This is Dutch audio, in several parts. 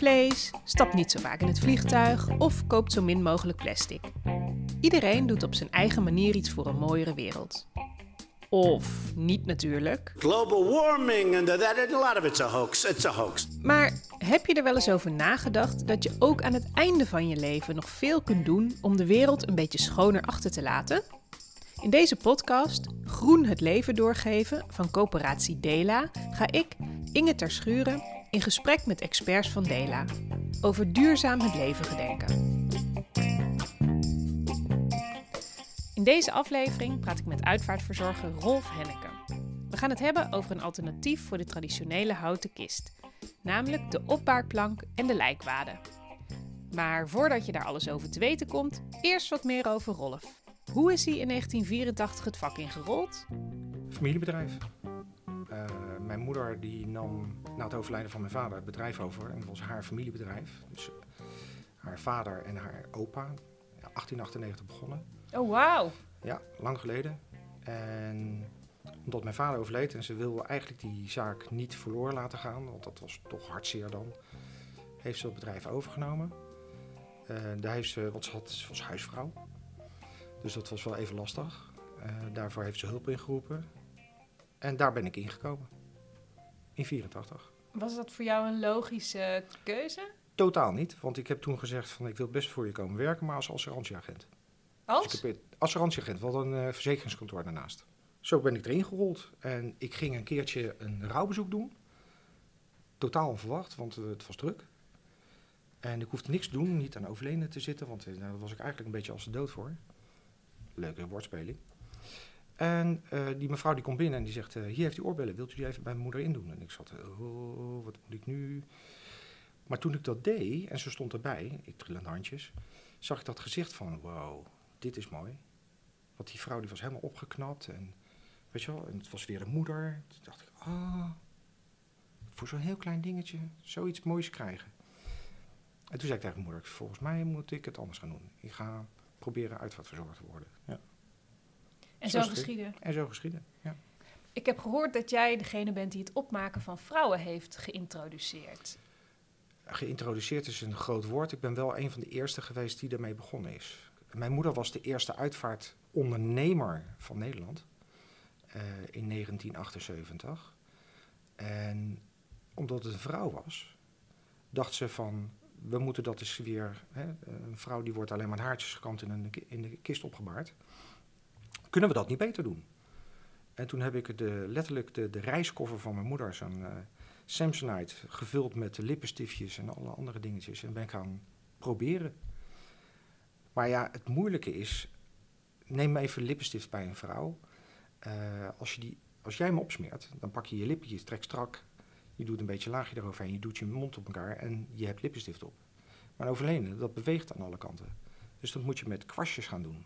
vlees, stapt niet zo vaak in het vliegtuig of koopt zo min mogelijk plastic. Iedereen doet op zijn eigen manier iets voor een mooiere wereld. Of niet natuurlijk. Global warming and that, a lot of it's a hoax. It's a hoax. Maar heb je er wel eens over nagedacht dat je ook aan het einde van je leven nog veel kunt doen om de wereld een beetje schoner achter te laten? In deze podcast Groen het leven doorgeven van coöperatie Dela ga ik, Inge Terschuren, in gesprek met experts van Dela over duurzaam het leven gedenken. In deze aflevering praat ik met uitvaartverzorger Rolf Henneke. We gaan het hebben over een alternatief voor de traditionele houten kist, namelijk de opbaarplank en de lijkwade. Maar voordat je daar alles over te weten komt, eerst wat meer over Rolf. Hoe is hij in 1984 het vak ingerold? Familiebedrijf. Mijn moeder die nam na het overlijden van mijn vader het bedrijf over. En dat was haar familiebedrijf. Dus haar vader en haar opa. 1898 begonnen. Oh, wauw. Ja, lang geleden. En omdat mijn vader overleed en ze wilde eigenlijk die zaak niet verloren laten gaan, want dat was toch hartzeer dan, heeft ze het bedrijf overgenomen. Uh, daar heeft ze, wat ze had, ze was huisvrouw. Dus dat was wel even lastig. Uh, daarvoor heeft ze hulp ingeroepen. En daar ben ik ingekomen. In 84. Was dat voor jou een logische keuze? Totaal niet, want ik heb toen gezegd van ik wil best voor je komen werken, maar als assurantieagent. Als? Dus ik heb assurantieagent, wat een uh, verzekeringskantoor daarnaast. Zo ben ik erin gerold en ik ging een keertje een rouwbezoek doen. Totaal onverwacht, want uh, het was druk. En ik hoefde niks te doen, niet aan overleden te zitten, want uh, daar was ik eigenlijk een beetje als de dood voor. Leuke woordspeling. En uh, die mevrouw die komt binnen en die zegt, uh, hier heeft u oorbellen, wilt u die even bij mijn moeder indoen? En ik zat, oh, wat moet ik nu? Maar toen ik dat deed, en ze stond erbij, ik trillende handjes, zag ik dat gezicht van, wow, dit is mooi. Want die vrouw die was helemaal opgeknapt en, weet je wel, en het was weer een moeder. Toen dacht ik, ah, oh, voor zo'n heel klein dingetje zoiets moois krijgen. En toen zei ik tegen mijn moeder, volgens mij moet ik het anders gaan doen. Ik ga proberen uitvaartverzorger te worden. Ja. En zo, zo geschieden. En zo geschieden, ja. Ik heb gehoord dat jij degene bent die het opmaken van vrouwen heeft geïntroduceerd. Geïntroduceerd is een groot woord. Ik ben wel een van de eerste geweest die ermee begonnen is. Mijn moeder was de eerste uitvaartondernemer van Nederland uh, in 1978. En omdat het een vrouw was, dacht ze van we moeten dat eens weer. Hè, een vrouw die wordt alleen maar haartjes gekant in, een, in de kist opgebaard. Kunnen we dat niet beter doen? En toen heb ik de, letterlijk de, de reiskoffer van mijn moeder, zo'n uh, Samsonite, gevuld met lippenstiftjes en alle andere dingetjes. En ben ik gaan proberen. Maar ja, het moeilijke is, neem even lippenstift bij een vrouw. Uh, als, je die, als jij hem opsmeert, dan pak je je lippetjes, trek strak, je doet een beetje laagje eroverheen, je doet je mond op elkaar en je hebt lippenstift op. Maar overleden, dat beweegt aan alle kanten. Dus dat moet je met kwastjes gaan doen.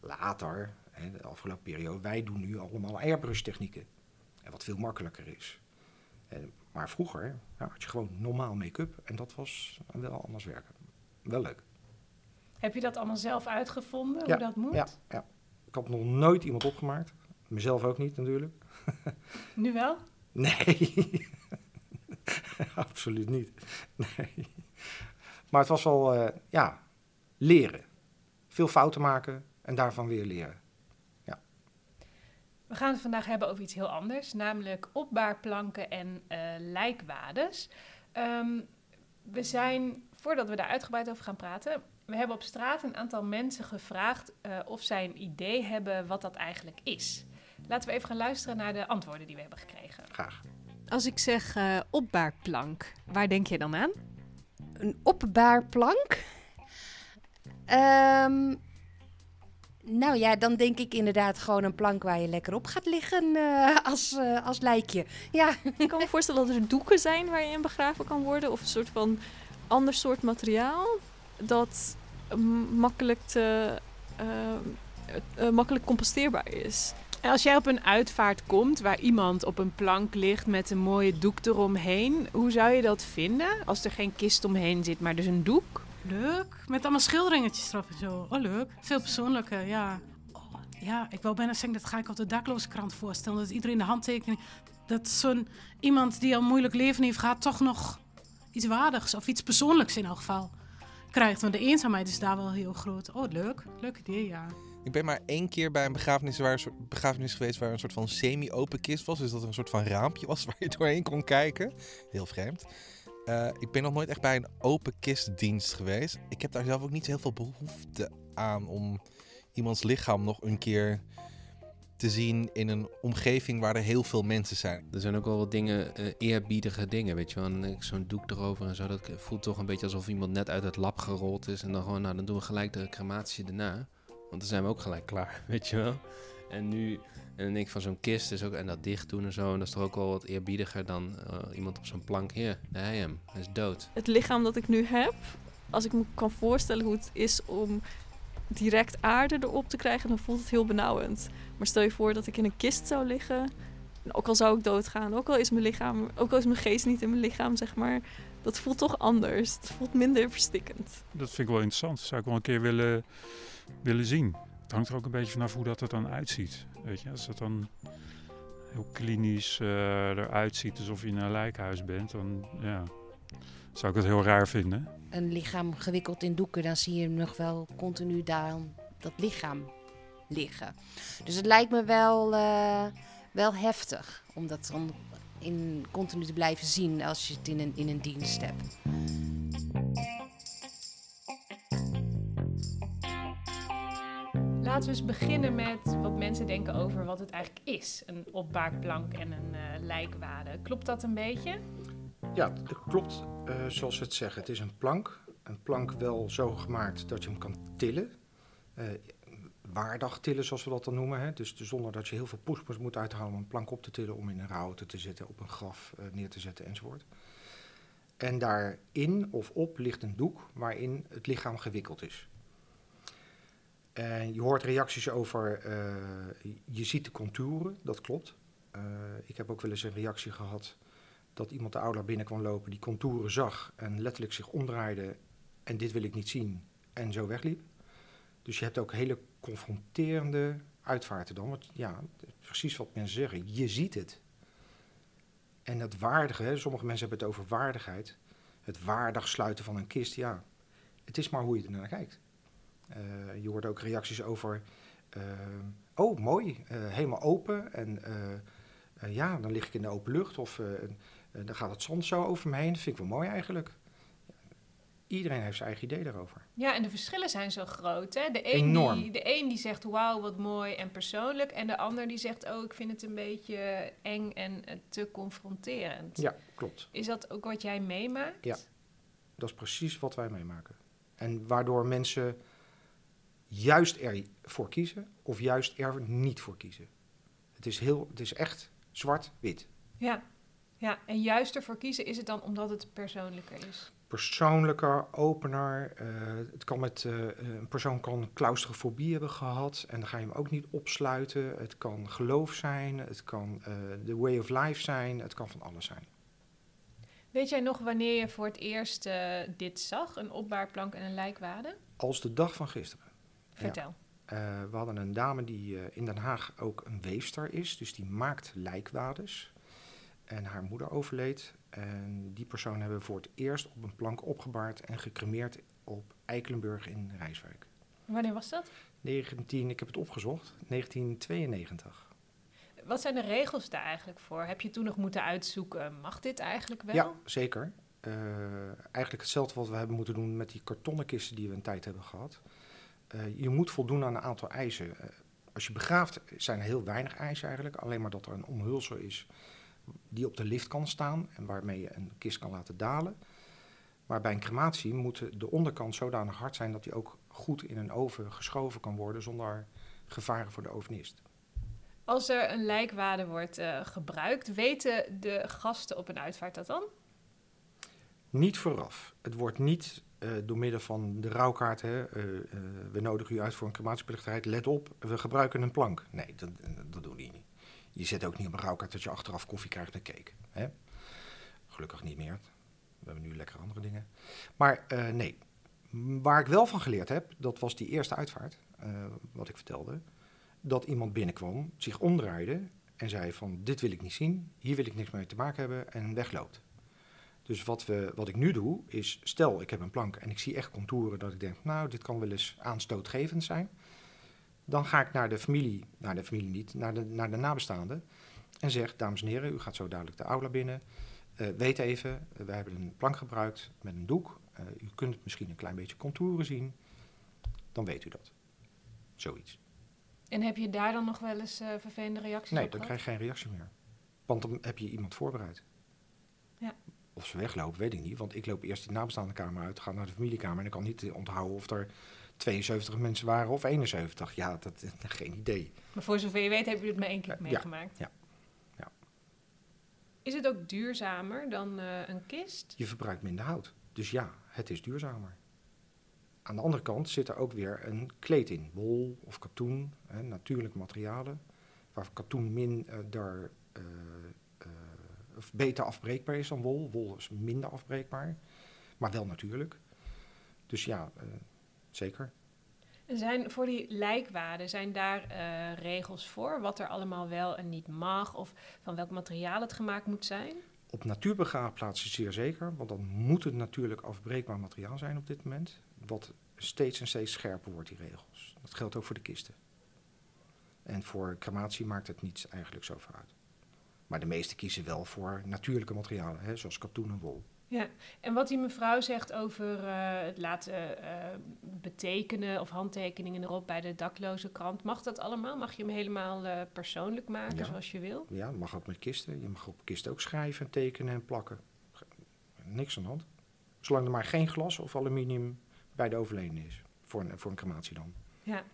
Later, de afgelopen periode, wij doen nu allemaal airbrush technieken. En wat veel makkelijker is. En, maar vroeger ja, had je gewoon normaal make-up en dat was wel anders werken. Wel leuk. Heb je dat allemaal zelf uitgevonden, ja, hoe dat moet? Ja, ja, ik had nog nooit iemand opgemaakt. Mezelf ook niet natuurlijk. Nu wel? Nee, absoluut niet. Nee. Maar het was wel, uh, ja, leren. Veel fouten maken en daarvan weer leren. We gaan het vandaag hebben over iets heel anders, namelijk opbaarplanken en uh, lijkwades. Um, we zijn, voordat we daar uitgebreid over gaan praten, we hebben op straat een aantal mensen gevraagd uh, of zij een idee hebben wat dat eigenlijk is. Laten we even gaan luisteren naar de antwoorden die we hebben gekregen. Graag. Als ik zeg uh, opbaarplank, waar denk je dan aan? Een opbaarplank? Um, nou ja, dan denk ik inderdaad gewoon een plank waar je lekker op gaat liggen uh, als, uh, als lijkje. Ja. Ik kan me voorstellen dat er doeken zijn waar je in begraven kan worden. Of een soort van ander soort materiaal dat makkelijk, te, uh, makkelijk composteerbaar is. En als jij op een uitvaart komt waar iemand op een plank ligt met een mooie doek eromheen, hoe zou je dat vinden als er geen kist omheen zit, maar dus een doek? Leuk, met allemaal schilderingetjes erop en zo. Oh, leuk. Veel persoonlijker, ja. Oh, ja, ik wou bijna zeggen, dat ga ik op de dakloze krant voorstellen. Dat iedereen de handtekening... Dat zo'n iemand die al een moeilijk leven heeft gehad, toch nog iets waardigs of iets persoonlijks in elk geval krijgt. Want de eenzaamheid is daar wel heel groot. Oh, leuk. Leuk idee, ja. Ik ben maar één keer bij een begrafenis, waar een begrafenis geweest waar een soort van semi-open kist was. Dus dat er een soort van raampje was waar je doorheen kon kijken. Heel vreemd. Uh, ik ben nog nooit echt bij een open kistdienst geweest. Ik heb daar zelf ook niet heel veel behoefte aan om iemands lichaam nog een keer te zien in een omgeving waar er heel veel mensen zijn. Er zijn ook wel wat dingen, uh, eerbiedige dingen, weet je wel. Zo'n doek erover en zo. Dat voelt toch een beetje alsof iemand net uit het lab gerold is. En dan gewoon, nou, dan doen we gelijk de crematie erna. Want dan zijn we ook gelijk klaar, weet je wel. En nu, en dan denk ik van zo'n kist is ook, en dat dicht doen en zo. En dat is toch ook wel wat eerbiediger dan uh, iemand op zo'n plank. Hier, daar hij hij is dood. Het lichaam dat ik nu heb, als ik me kan voorstellen hoe het is om direct aarde erop te krijgen, dan voelt het heel benauwend. Maar stel je voor dat ik in een kist zou liggen, ook al zou ik doodgaan, ook al is mijn lichaam, ook al is mijn geest niet in mijn lichaam, zeg maar, dat voelt toch anders. Het voelt minder verstikkend. Dat vind ik wel interessant. Dat zou ik wel een keer willen, willen zien. Het hangt er ook een beetje vanaf hoe dat er dan uitziet. Weet je, als dat dan heel klinisch uh, eruit ziet alsof je in een lijkhuis bent, dan ja, zou ik het heel raar vinden. Een lichaam gewikkeld in doeken, dan zie je nog wel continu daar dat lichaam liggen. Dus het lijkt me wel, uh, wel heftig om dat dan in, continu te blijven zien als je het in een, in een dienst hebt. Laten we eens beginnen met wat mensen denken over wat het eigenlijk is. Een opbaarplank en een uh, lijkwade. Klopt dat een beetje? Ja, het klopt uh, zoals ze het zeggen. Het is een plank. Een plank wel zo gemaakt dat je hem kan tillen. Uh, waardig tillen, zoals we dat dan noemen. Hè? Dus, dus zonder dat je heel veel poespas moet uithalen om een plank op te tillen, om in een rouwte te zetten, op een graf uh, neer te zetten enzovoort. En daarin of op ligt een doek waarin het lichaam gewikkeld is. En je hoort reacties over, uh, je ziet de contouren, dat klopt. Uh, ik heb ook wel eens een reactie gehad dat iemand de aula binnen kwam lopen, die contouren zag en letterlijk zich omdraaide en dit wil ik niet zien en zo wegliep. Dus je hebt ook hele confronterende uitvaarten dan. Want ja, precies wat mensen zeggen, je ziet het. En het waardige, sommige mensen hebben het over waardigheid. Het waardig sluiten van een kist, ja, het is maar hoe je er naar kijkt. Uh, je hoort ook reacties over, uh, oh mooi, uh, helemaal open en ja, dan lig ik in de open lucht of dan gaat het zand zo over me heen. Dat vind ik wel mooi eigenlijk iedereen heeft zijn eigen idee daarover. Ja, en de verschillen zijn zo groot. Hè? De, een Enorm. Die, de een die zegt wauw, wat mooi en persoonlijk. En de ander die zegt oh, ik vind het een beetje eng en te confronterend. Ja, klopt. Is dat ook wat jij meemaakt? Ja, dat is precies wat wij meemaken. En waardoor mensen juist ervoor kiezen of juist er niet voor kiezen. Het is, heel, het is echt zwart-wit. Ja. ja, en juist ervoor kiezen is het dan omdat het persoonlijker is? Persoonlijker, opener. Uh, het kan met, uh, een persoon kan claustrofobie hebben gehad en dan ga je hem ook niet opsluiten. Het kan geloof zijn, het kan de uh, way of life zijn, het kan van alles zijn. Weet jij nog wanneer je voor het eerst dit zag, een opbaarplank en een lijkwade? Als de dag van gisteren. Vertel. Ja. we hadden een dame die in Den Haag ook een weefster is, dus die maakt lijkwades. En haar moeder overleed en die persoon hebben we voor het eerst op een plank opgebaard en gecremeerd op Eikelenburg in Rijswijk. Wanneer was dat? 19, ik heb het opgezocht, 1992. Wat zijn de regels daar eigenlijk voor? Heb je toen nog moeten uitzoeken, mag dit eigenlijk wel? Ja, zeker. Uh, eigenlijk hetzelfde wat we hebben moeten doen met die kartonnen kisten die we een tijd hebben gehad. Uh, je moet voldoen aan een aantal eisen. Uh, als je begraaft zijn er heel weinig eisen eigenlijk. Alleen maar dat er een omhulsel is die op de lift kan staan en waarmee je een kist kan laten dalen. Maar bij een crematie moet de onderkant zodanig hard zijn dat die ook goed in een oven geschoven kan worden zonder gevaren voor de ovenist. Als er een lijkwade wordt uh, gebruikt, weten de gasten op een uitvaart dat dan? Niet vooraf. Het wordt niet uh, door middel van de rouwkaart, hè, uh, we nodigen u uit voor een crematieplichtigheid, let op, we gebruiken een plank. Nee, dat, dat doen die niet. Je zet ook niet op een rouwkaart dat je achteraf koffie krijgt en cake. Hè? Gelukkig niet meer. We hebben nu lekker andere dingen. Maar uh, nee, waar ik wel van geleerd heb, dat was die eerste uitvaart, uh, wat ik vertelde. Dat iemand binnenkwam, zich omdraaide en zei van dit wil ik niet zien, hier wil ik niks mee te maken hebben en wegloopt. Dus wat, we, wat ik nu doe, is stel ik heb een plank en ik zie echt contouren dat ik denk, nou, dit kan wel eens aanstootgevend zijn. Dan ga ik naar de familie, naar de familie niet, naar de, naar de nabestaanden en zeg, dames en heren, u gaat zo dadelijk de aula binnen. Eh, weet even, we hebben een plank gebruikt met een doek. Eh, u kunt misschien een klein beetje contouren zien. Dan weet u dat. Zoiets. En heb je daar dan nog wel eens vervelende reacties Nee, op dan gehad? krijg je geen reactie meer. Want dan heb je iemand voorbereid. Ja. Of ze weglopen, weet ik niet. Want ik loop eerst de nabestaande kamer uit, ga naar de familiekamer... en ik kan niet onthouden of er 72 mensen waren of 71. Ja, dat geen idee. Maar voor zover je weet heb je het maar één keer Ja, meegemaakt. ja, ja. Is het ook duurzamer dan eh, een kist? Je verbruikt minder hout. Dus ja, het is duurzamer. Aan de andere kant zit er ook weer een kleed in. Wol of katoen, hè, natuurlijke materialen. Waar katoen minder, eh, eh, of beter afbreekbaar is dan wol. Wol is minder afbreekbaar, maar wel natuurlijk. Dus ja, eh, zeker. En zijn voor die lijkwaarden, zijn daar eh, regels voor? Wat er allemaal wel en niet mag? Of van welk materiaal het gemaakt moet zijn? Op natuurbegraafplaatsen zeer zeker, want dan moet het natuurlijk afbreekbaar materiaal zijn op dit moment. Wat steeds en steeds scherper wordt, die regels. Dat geldt ook voor de kisten. En voor crematie maakt het niet eigenlijk zo uit. Maar de meesten kiezen wel voor natuurlijke materialen, hè, zoals katoen en wol. Ja, en wat die mevrouw zegt over eh, het laten eh, betekenen of handtekeningen erop bij de dakloze krant, mag dat allemaal? Mag je hem helemaal eh, persoonlijk maken Ja. zoals je wil? Ja, mag ook met kisten. Je mag op kisten ook schrijven, tekenen en plakken. Niks aan de hand. Zolang er maar geen glas of aluminium bij de overledene is. Voor een, voor een crematie dan. Ja.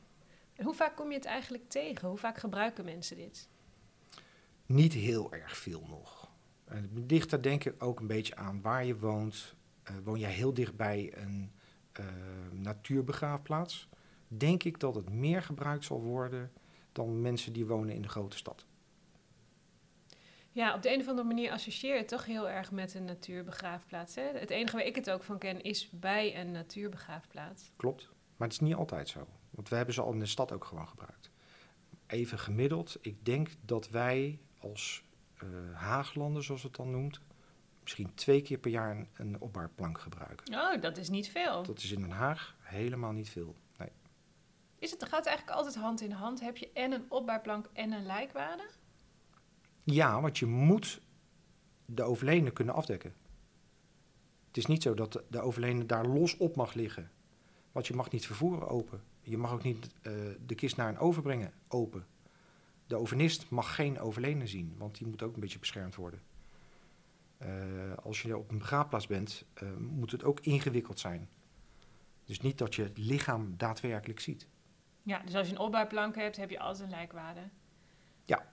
En hoe vaak kom je het eigenlijk tegen? Hoe vaak gebruiken mensen dit? Niet heel erg veel nog. Het ligt er denk ik ook een beetje aan waar je woont. Eh, woon jij heel dicht bij een eh, natuurbegraafplaats? Denk ik dat het meer gebruikt zal worden dan mensen die wonen in de grote stad. Ja, op de een of andere manier associeer je het toch heel erg met een natuurbegraafplaats. Hè? Het enige waar ik het ook van ken is bij een natuurbegraafplaats. Klopt. Maar het is niet altijd zo. Want we hebben ze al in de stad ook gewoon gebruikt. Even gemiddeld, ik denk dat wij als Haaglanden, zoals het dan noemt, misschien twee keer per jaar een, een opbaarplank gebruiken. Oh, dat is niet veel. Dat is in Den Haag helemaal niet veel. Nee. Is het, gaat het eigenlijk altijd hand in hand? Heb je en een opbaarplank en een lijkwade? Ja, want je moet de overledene kunnen afdekken. Het is niet zo dat de- de overledene daar los op mag liggen. Want je mag niet vervoeren open. Je mag ook niet eh, de kist naar een overbrengen open. De overnist mag geen overledene zien, want die moet ook een beetje beschermd worden. Eh, als je op een begraafplaats bent, eh, moet het ook ingewikkeld zijn. Dus niet dat je het lichaam daadwerkelijk ziet. Ja, dus als je een opbaarplank hebt, heb je altijd een lijkwade. Ja.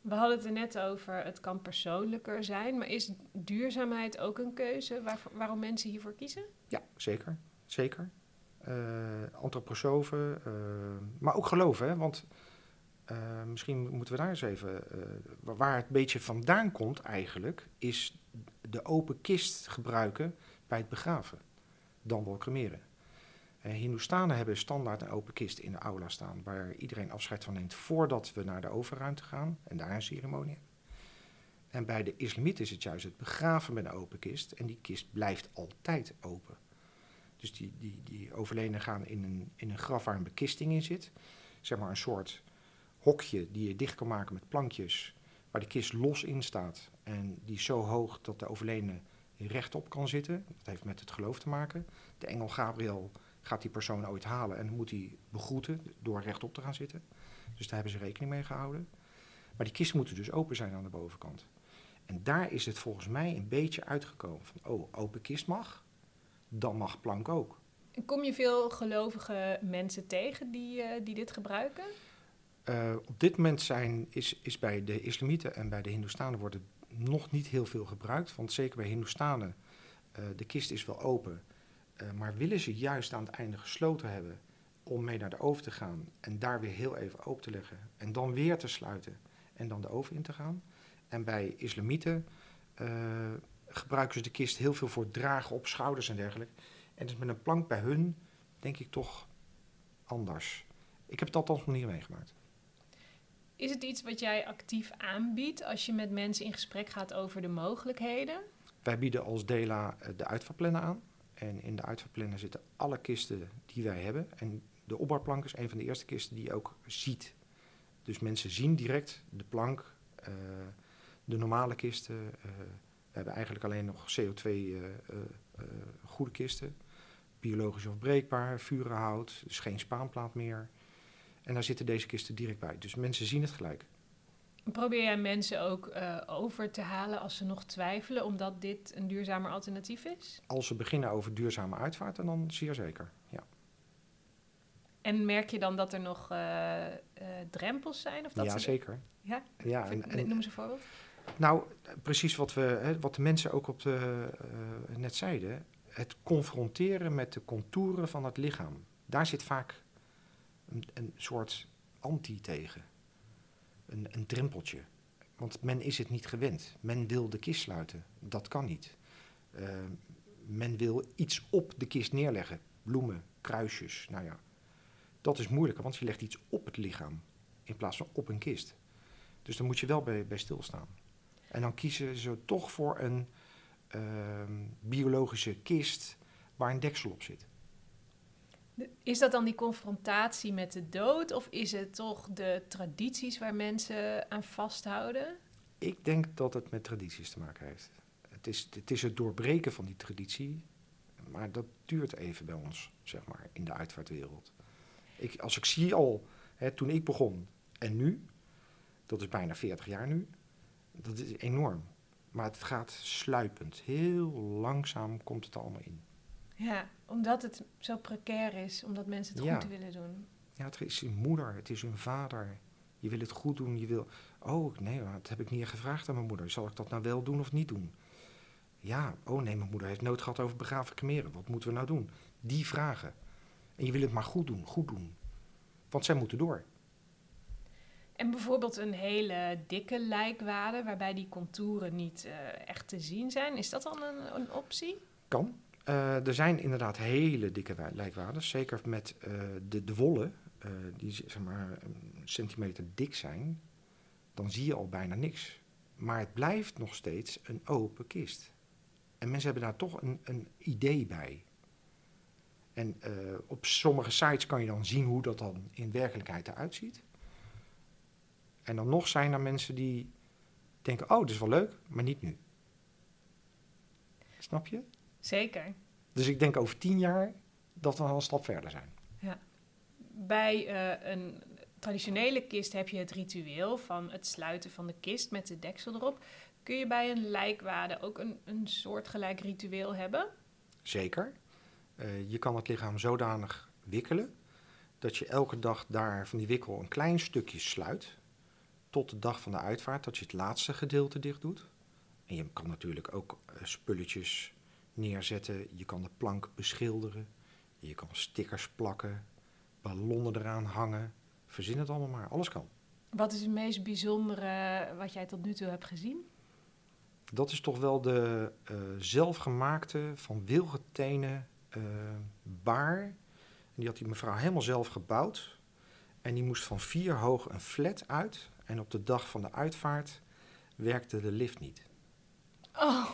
We hadden het er net over, het kan persoonlijker zijn. Maar is duurzaamheid ook een keuze waar, waarom mensen hiervoor kiezen? Ja, zeker. Zeker. Eh antroposofen, maar ook geloven. Hè? Want eh, misschien moeten we daar eens even... eh, wa- waar het beetje vandaan komt eigenlijk... is de open kist gebruiken bij het begraven. Dan wel cremeren. Uh, Hindoestanen hebben standaard een open kist in de aula staan... waar iedereen afscheid van neemt voordat we naar de overruimte gaan... en daar een ceremonie. En bij de islamieten is het juist het begraven met een open kist... en die kist blijft altijd open. Dus die, die, die overledenen gaan in een, in een graf waar een bekisting in zit. Zeg maar een soort hokje die je dicht kan maken met plankjes. Waar de kist los in staat. En die zo hoog dat de overledene rechtop kan zitten. Dat heeft met het geloof te maken. De engel Gabriel gaat die persoon ooit halen en moet hij begroeten door rechtop te gaan zitten. Dus daar hebben ze rekening mee gehouden. Maar die kisten moeten dus open zijn aan de bovenkant. En daar is het volgens mij een beetje uitgekomen van, oh, open kist mag, dan mag plank ook. Kom je veel gelovige mensen tegen die, eh, die dit gebruiken? Uh, op dit moment zijn, is, is bij de islamieten en bij de hindoestanen wordt het nog niet heel veel gebruikt. Want zeker bij hindoestanen, uh, de kist is wel open. Uh, maar willen ze juist aan het einde gesloten hebben om mee naar de oven te gaan en daar weer heel even open te leggen en dan weer te sluiten en dan de oven in te gaan. En bij islamieten gebruiken ze de kist heel veel voor dragen op schouders en dergelijke. En dus met een plank bij hun denk ik toch anders. Ik heb het althans nog niet meegemaakt. Is het iets wat jij actief aanbiedt als je met mensen in gesprek gaat over de mogelijkheden? Wij bieden als Dela eh, de uitvaartplannen aan. En in de uitvaartplannen zitten alle kisten die wij hebben. En de opbouwplank is een van de eerste kisten die je ook ziet. Dus mensen zien direct de plank, eh, de normale kisten. eh, we hebben eigenlijk alleen nog CO2 eh, eh, eh, goede kisten. Biologisch afbreekbaar, vurenhout, dus geen spaanplaat meer. En daar zitten deze kisten direct bij. Dus mensen zien het gelijk. Probeer jij mensen ook eh, over te halen als ze nog twijfelen, omdat dit een duurzamer alternatief is? Als ze beginnen over duurzame uitvaarten, dan zeer zeker. Ja, En merk je dan dat er nog eh, eh, drempels zijn? Of dat ja ze- zeker. Ja? Ja, en, en- Noem eens een voorbeeld. Nou, precies wat, we, hè, wat de mensen ook op de, net zeiden. Het confronteren met de contouren van het lichaam. Daar zit vaak een, soort anti tegen. Een, een drempeltje. Want men is het niet gewend. Men wil de kist sluiten. Dat kan niet. Eh, men wil iets op de kist neerleggen. Bloemen, kruisjes, nou ja. Dat is moeilijker, want je legt iets op het lichaam. In plaats van op een kist. Dus daar moet je wel bij, bij stilstaan. En dan kiezen ze toch voor een ehm, biologische kist waar een deksel op zit. Is dat dan die confrontatie met de dood? Of is het toch de tradities waar mensen aan vasthouden? Ik denk dat het met tradities te maken heeft. Het is het, is het doorbreken van die traditie, maar dat duurt even bij ons, zeg maar, in de uitvaartwereld. Ik, als ik zie al, hè, toen ik begon en nu, dat is bijna 40 jaar nu, dat is enorm. Maar het gaat sluipend. Heel langzaam komt het allemaal in. Ja, omdat het zo precair is, omdat mensen het Ja. goed willen doen. Ja, het is hun moeder, het is hun vader. Je wil het goed doen, je wil... Oh, nee, dat heb ik niet gevraagd aan mijn moeder. Zal ik dat nou wel doen of niet doen? Ja, oh nee, mijn moeder heeft nood gehad over begraven cremeren. Wat moeten we nou doen? Die vragen. En je wil het maar goed doen, goed doen. Want zij moeten door. En bijvoorbeeld een hele dikke lijkwade, waarbij die contouren niet eh, echt te zien zijn. Is dat dan een, een optie? Kan. Eh, er zijn inderdaad hele dikke lijkwades. Zeker met eh, de, de wollen, eh, die zeg maar een centimeter dik zijn. Dan zie je al bijna niks. Maar het blijft nog steeds een open kist. En mensen hebben daar toch een, een idee bij. En op sommige sites kan je dan zien hoe dat dan in werkelijkheid eruit ziet. En dan nog zijn er mensen die denken, oh, dat is wel leuk, maar niet nu. Snap je? Zeker. Dus ik denk over tien jaar dat we al een stap verder zijn. Bij eh, een traditionele kist heb je het ritueel van het sluiten van de kist met de deksel erop. Kun je bij een lijkwade ook een, een soortgelijk ritueel hebben? Zeker. Eh, je kan het lichaam zodanig wikkelen dat je elke dag daar van die wikkel een klein stukje sluit. Tot de dag van de uitvaart, dat je het laatste gedeelte dicht doet. En je kan natuurlijk ook eh, spulletjes neerzetten. Je kan de plank beschilderen. Je kan stickers plakken. Ballonnen eraan hangen. Verzin het allemaal maar. Alles kan. Wat is het meest bijzondere wat jij tot nu toe hebt gezien? Dat is toch wel de eh, zelfgemaakte van wilgetenen eh baar. En die had die mevrouw helemaal zelf gebouwd. En die moest van vier hoog een flat uit. En op de dag van de uitvaart werkte de lift niet. Oh,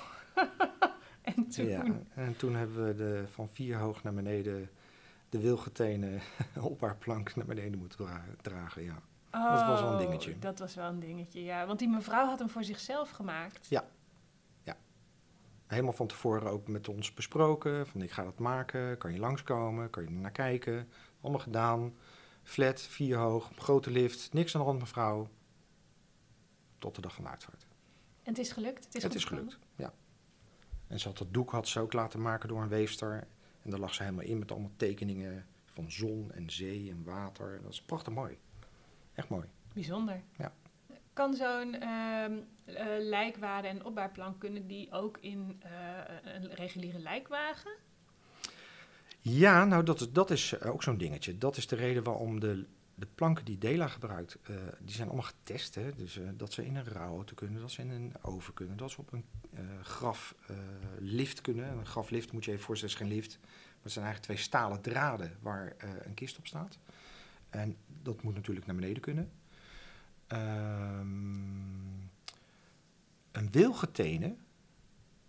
Ja, en toen hebben we de, van vier hoog naar beneden de wilgetenen op haar plank naar beneden moeten dra- dragen. Ja. dat was wel een Oh, dingetje. Dat was wel een dingetje, ja. Want die mevrouw had hem voor zichzelf gemaakt. Helemaal van tevoren ook met ons besproken. Van ik ga dat maken, kan je langskomen, kan je er naar kijken. Allemaal gedaan. Flat, vier hoog, grote lift, niks aan de hand mevrouw. Tot de dag van de uitvaart. En het is gelukt? Het is, het gelukt, ja. En ze had dat doek had ze ook laten maken door een weefster. En daar lag ze helemaal in met allemaal tekeningen van zon en zee en water. Dat is prachtig mooi. Echt mooi. Bijzonder. Ja. Kan zo'n lijkwade en opbaarplank, kunnen die ook in eh, een reguliere lijkwagen? Ja, nou dat is, dat is eh, ook zo'n dingetje. Dat is de reden waarom de, de planken die Dela gebruikt, eh, die zijn allemaal getest. Hè? Dus eh, dat ze in een rouwauto kunnen, dat ze in een oven kunnen, dat ze op een eh graflift kunnen. Een graflift moet je even voorstellen, is geen lift. Maar het zijn eigenlijk twee stalen draden waar een kist op staat. En dat moet natuurlijk naar beneden kunnen. Ehm, een wilgetenen,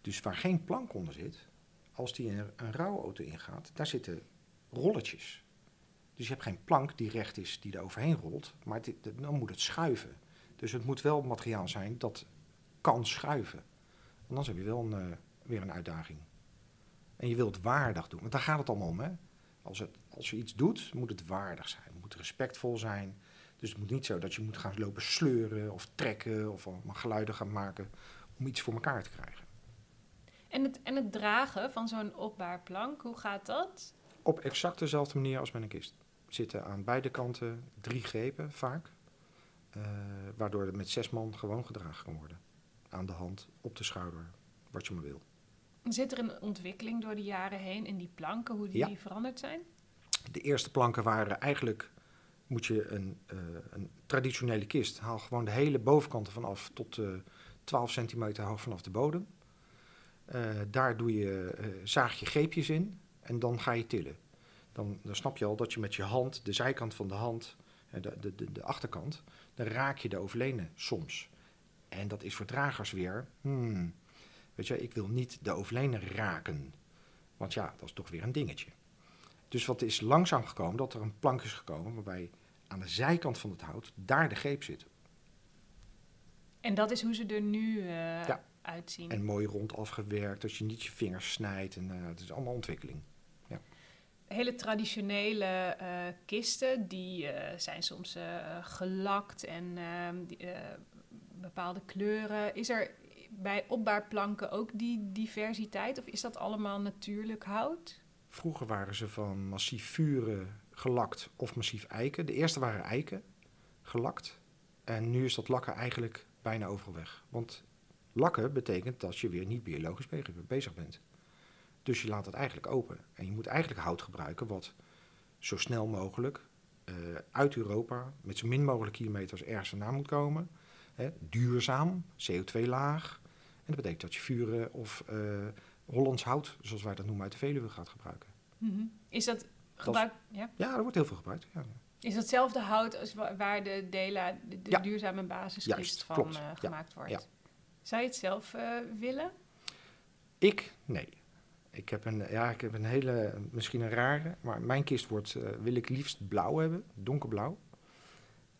Dus waar geen plank onder zit, als die een, een rouwauto ingaat, daar zitten rolletjes. Dus je hebt geen plank die recht is, die er overheen rolt, maar dan moet het schuiven. Dus het moet wel materiaal zijn dat kan schuiven. Anders heb je wel een, eh, weer een uitdaging. En je wilt waardig doen, want daar gaat het allemaal om. Hè? Als, het, als je iets doet, moet het waardig zijn. Het moet respectvol zijn. Dus het moet niet zo dat je moet gaan lopen sleuren of trekken of allemaal geluiden gaan maken om iets voor elkaar te krijgen. En het, en het dragen van zo'n opbaarplank, hoe gaat dat? Op exact dezelfde manier als met een kist. Zitten aan beide kanten drie grepen vaak. eh, waardoor het met zes man gewoon gedragen kan worden. Aan de hand, op de schouder, wat je maar wil. Zit er een ontwikkeling door de jaren heen in die planken, hoe die Ja. veranderd zijn? De eerste planken waren eigenlijk, moet je een, eh, een traditionele kist, haal gewoon de hele bovenkant ervan af tot eh 12 centimeter hoog vanaf de bodem. Daar doe je, zaag je greepjes in en dan ga je tillen. Dan, dan snap je al dat je met je hand, de zijkant van de hand, de, de, de, de achterkant, dan raak je de overlenen soms. En dat is voor dragers weer, hmm, weet je, ik wil niet de overlenen raken. Want ja, dat is toch weer een dingetje. Dus wat is langzaam gekomen, dat er een plank is gekomen waarbij aan de zijkant van het hout daar de greep zit. En dat is hoe ze er nu eh, Ja. uitzien. En mooi rond afgewerkt, dat je niet je vingers snijdt. En eh, het is allemaal ontwikkeling. Hele traditionele eh, kisten, die eh, zijn soms eh, gelakt en ehm, eh, bepaalde kleuren. Is er bij opbaarplanken ook die diversiteit of is dat allemaal natuurlijk hout? Vroeger waren ze van massief vuren gelakt of massief eiken. De eerste waren eiken, gelakt. En nu is dat lakken eigenlijk bijna overal weg. Want lakken betekent dat je weer niet biologisch be- bezig bent. Dus je laat het eigenlijk open. En je moet eigenlijk hout gebruiken wat zo snel mogelijk eh, uit Europa met zo min mogelijk kilometers ergens vandaan moet komen. Hè, duurzaam, CO2-laag. En dat betekent dat je vuren of eh, Hollands hout, zoals wij dat noemen, uit de Veluwe gaat gebruiken. Is dat gebruik, ja? Ja, er wordt heel veel gebruikt. Ja. Is hetzelfde hout als wa- waar de Dela, de, de Ja. duurzame basiskist Juist, van eh, gemaakt wordt? Ja. Zou je het zelf willen? Ik? Nee. Ik heb een, ja, ik heb een hele, misschien een rare, maar mijn kist wordt, eh, wil ik liefst blauw hebben, donkerblauw.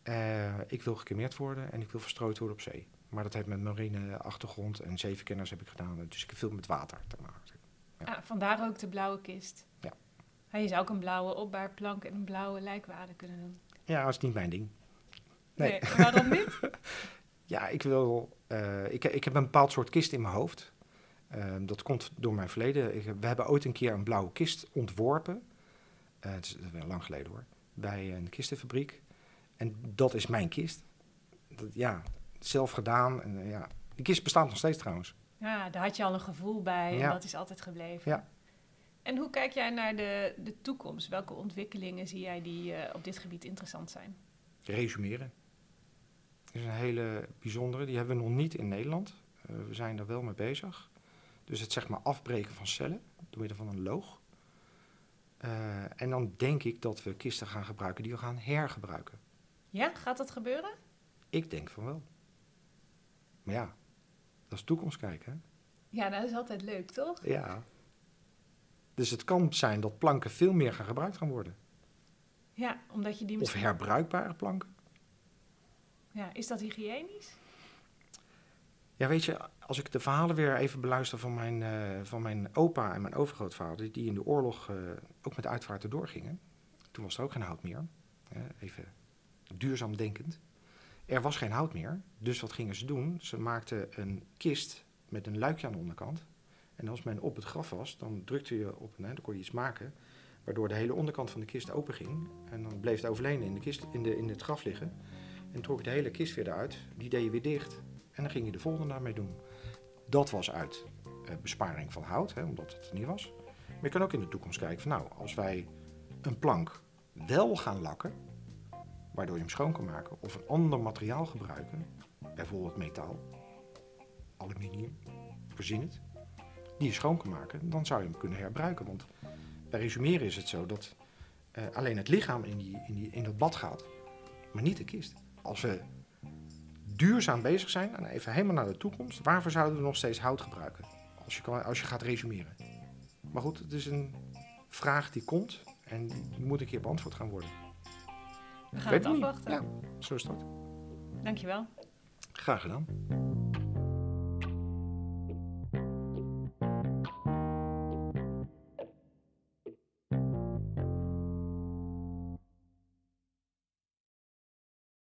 Eh, ik wil gecremeerd worden en ik wil verstrooid worden op zee. Maar dat heeft met marine achtergrond en zeeverkenners heb ik gedaan. Dus ik heb veel met water te maken. Ja. Ah, vandaar ook de blauwe kist. Ja. Ah, je zou ook een blauwe opbaarplank en een blauwe lijkwade kunnen doen. Ja, dat is niet mijn ding. Nee. Nee, waarom niet? Ja, ik wil. eh, ik, ik heb een bepaald soort kist in mijn hoofd. Ehm, dat komt door mijn verleden. Ik, we hebben ooit een keer een blauwe kist ontworpen. Eh, het is wel lang geleden hoor. Bij een kistenfabriek. En dat is mijn kist. Dat, ja, zelf gedaan. En, eh, ja. Die kist bestaat nog steeds trouwens. Ja, daar had je al een gevoel bij en dat is altijd gebleven. Ja. En hoe kijk jij naar de, de toekomst? Welke ontwikkelingen zie jij die eh, op dit gebied interessant zijn? Resumeren. Dat is een hele bijzondere. Die hebben we nog niet in Nederland. Eh, we zijn er wel mee bezig. Dus het zeg maar afbreken van cellen door middel van een loog. Eh, en dan denk ik dat we kisten gaan gebruiken die we gaan hergebruiken. Ja, gaat dat gebeuren? Ik denk van wel. Maar ja, dat is toekomst kijken. Hè? Ja, dat is altijd leuk, toch? Ja. Dus het kan zijn dat planken veel meer gaan gebruikt gaan worden. Ja, omdat je die Of herbruikbare planken. Ja, is dat hygiënisch? Ja, weet je, als ik de verhalen weer even beluister van mijn, eh, van mijn opa en mijn overgrootvader, die in de oorlog eh, ook met uitvaarten doorgingen. Toen was er ook geen hout meer. even duurzaam denkend. Er was geen hout meer, dus wat gingen ze doen? Ze maakten een kist met een luikje aan de onderkant. En als men op het graf was, dan drukte je op, hè, dan kon je iets maken, waardoor de hele onderkant van de kist open ging. En dan bleef het overleden in, de kist, in, de, in het graf liggen. En trok de hele kist weer eruit, die deed je weer dicht. En dan ging je de volgende daarmee doen. Dat was uit eh, besparing van hout, hè, omdat het er niet was. Maar je kan ook in de toekomst kijken van nou, als wij een plank wel gaan lakken, waardoor je hem schoon kan maken, of een ander materiaal gebruiken, bijvoorbeeld metaal, aluminium, verzin het, die je schoon kan maken, dan zou je hem kunnen herbruiken. Want bij resumeren is het zo dat eh, alleen het lichaam in, die, in, die, in dat bad gaat, maar niet de kist. Als we duurzaam bezig zijn, en even helemaal naar de toekomst, waarvoor zouden we nog steeds hout gebruiken? Als je, kan, als je gaat resumeren. Maar goed, het is een vraag die komt en die moet een keer beantwoord gaan worden. We gaan Weet het niet. afwachten. Ja, zo is dat. Dankjewel. Graag gedaan.